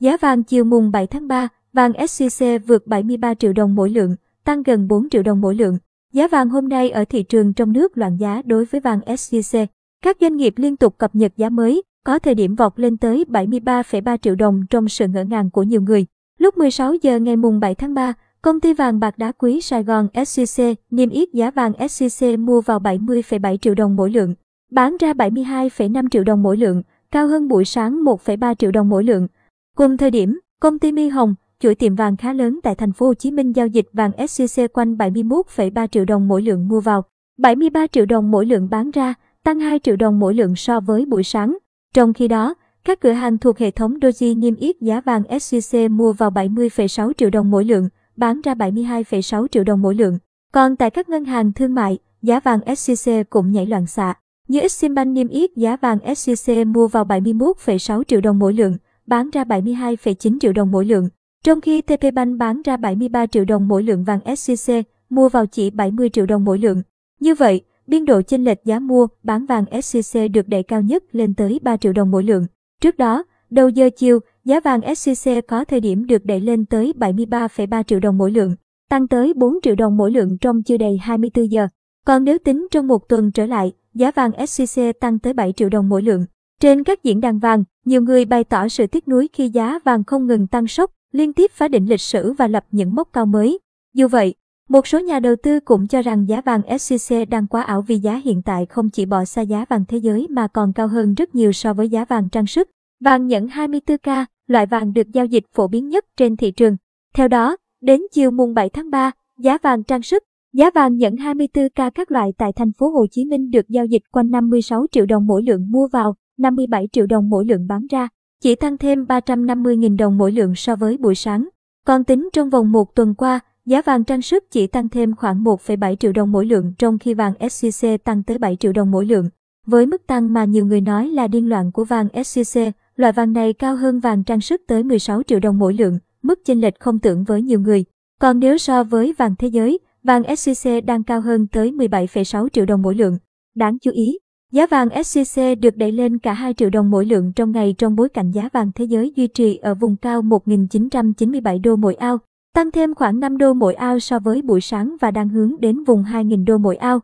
Giá vàng chiều mùng 7 tháng 3, vàng SJC vượt 73 triệu đồng mỗi lượng, tăng gần 4 triệu đồng mỗi lượng. Giá vàng hôm nay ở thị trường trong nước loạn giá đối với vàng SJC. Các doanh nghiệp liên tục cập nhật giá mới, có thời điểm vọt lên tới 73,3 triệu đồng trong sự ngỡ ngàng của nhiều người. Lúc 16 giờ ngày mùng 7 tháng 3, công ty vàng bạc đá quý Sài Gòn SJC niêm yết giá vàng SJC mua vào 70,7 triệu đồng mỗi lượng, bán ra 72,5 triệu đồng mỗi lượng, cao hơn buổi sáng 1,3 triệu đồng mỗi lượng. Cùng thời điểm, công ty Mi Hồng, chuỗi tiệm vàng khá lớn tại thành phố Hồ Chí Minh giao dịch vàng SJC quanh 71,3 triệu đồng mỗi lượng mua vào, 73 triệu đồng mỗi lượng bán ra, tăng 2 triệu đồng mỗi lượng so với buổi sáng. Trong khi đó, các cửa hàng thuộc hệ thống Doji niêm yết giá vàng SJC mua vào 70,6 triệu đồng mỗi lượng, bán ra 72,6 triệu đồng mỗi lượng. Còn tại các ngân hàng thương mại, giá vàng SJC cũng nhảy loạn xạ. Như Eximbank niêm yết giá vàng SJC mua vào 71,6 triệu đồng mỗi lượng, bán ra 72,9 triệu đồng mỗi lượng. Trong khi TP Bank bán ra 73 triệu đồng mỗi lượng vàng SCC, mua vào chỉ 70 triệu đồng mỗi lượng. Như vậy, biên độ chênh lệch giá mua, bán vàng SCC được đẩy cao nhất lên tới 3 triệu đồng mỗi lượng. Trước đó, đầu giờ chiều, giá vàng SCC có thời điểm được đẩy lên tới 73,3 triệu đồng mỗi lượng, tăng tới 4 triệu đồng mỗi lượng trong chưa đầy 24 giờ. Còn nếu tính trong một tuần trở lại, giá vàng SCC tăng tới 7 triệu đồng mỗi lượng. Trên các diễn đàn vàng, nhiều người bày tỏ sự tiếc nuối khi giá vàng không ngừng tăng sốc, liên tiếp phá đỉnh lịch sử và lập những mốc cao mới. Dù vậy, một số nhà đầu tư cũng cho rằng giá vàng SJC đang quá ảo vì giá hiện tại không chỉ bỏ xa giá vàng thế giới mà còn cao hơn rất nhiều so với giá vàng trang sức. Vàng nhẫn 24K, loại vàng được giao dịch phổ biến nhất trên thị trường. Theo đó, đến chiều mùng 7 tháng 3, giá vàng trang sức, giá vàng nhẫn 24K các loại tại thành phố Hồ Chí Minh được giao dịch quanh 56 triệu đồng mỗi lượng mua vào, 57 triệu đồng mỗi lượng bán ra, chỉ tăng thêm 350.000 đồng mỗi lượng so với buổi sáng. Còn tính trong vòng một tuần qua, giá vàng trang sức chỉ tăng thêm khoảng 1,7 triệu đồng mỗi lượng trong khi vàng SJC tăng tới 7 triệu đồng mỗi lượng. Với mức tăng mà nhiều người nói là điên loạn của vàng SJC, loại vàng này cao hơn vàng trang sức tới 16 triệu đồng mỗi lượng, mức chênh lệch không tưởng với nhiều người. Còn nếu so với vàng thế giới, vàng SJC đang cao hơn tới 17,6 triệu đồng mỗi lượng. Đáng chú ý, Giá vàng SJC được đẩy lên cả 2 triệu đồng mỗi lượng trong ngày trong bối cảnh giá vàng thế giới duy trì ở vùng cao 1.997 đô mỗi ao, tăng thêm khoảng 5 đô mỗi ao so với buổi sáng và đang hướng đến vùng 2.000 đô mỗi ao.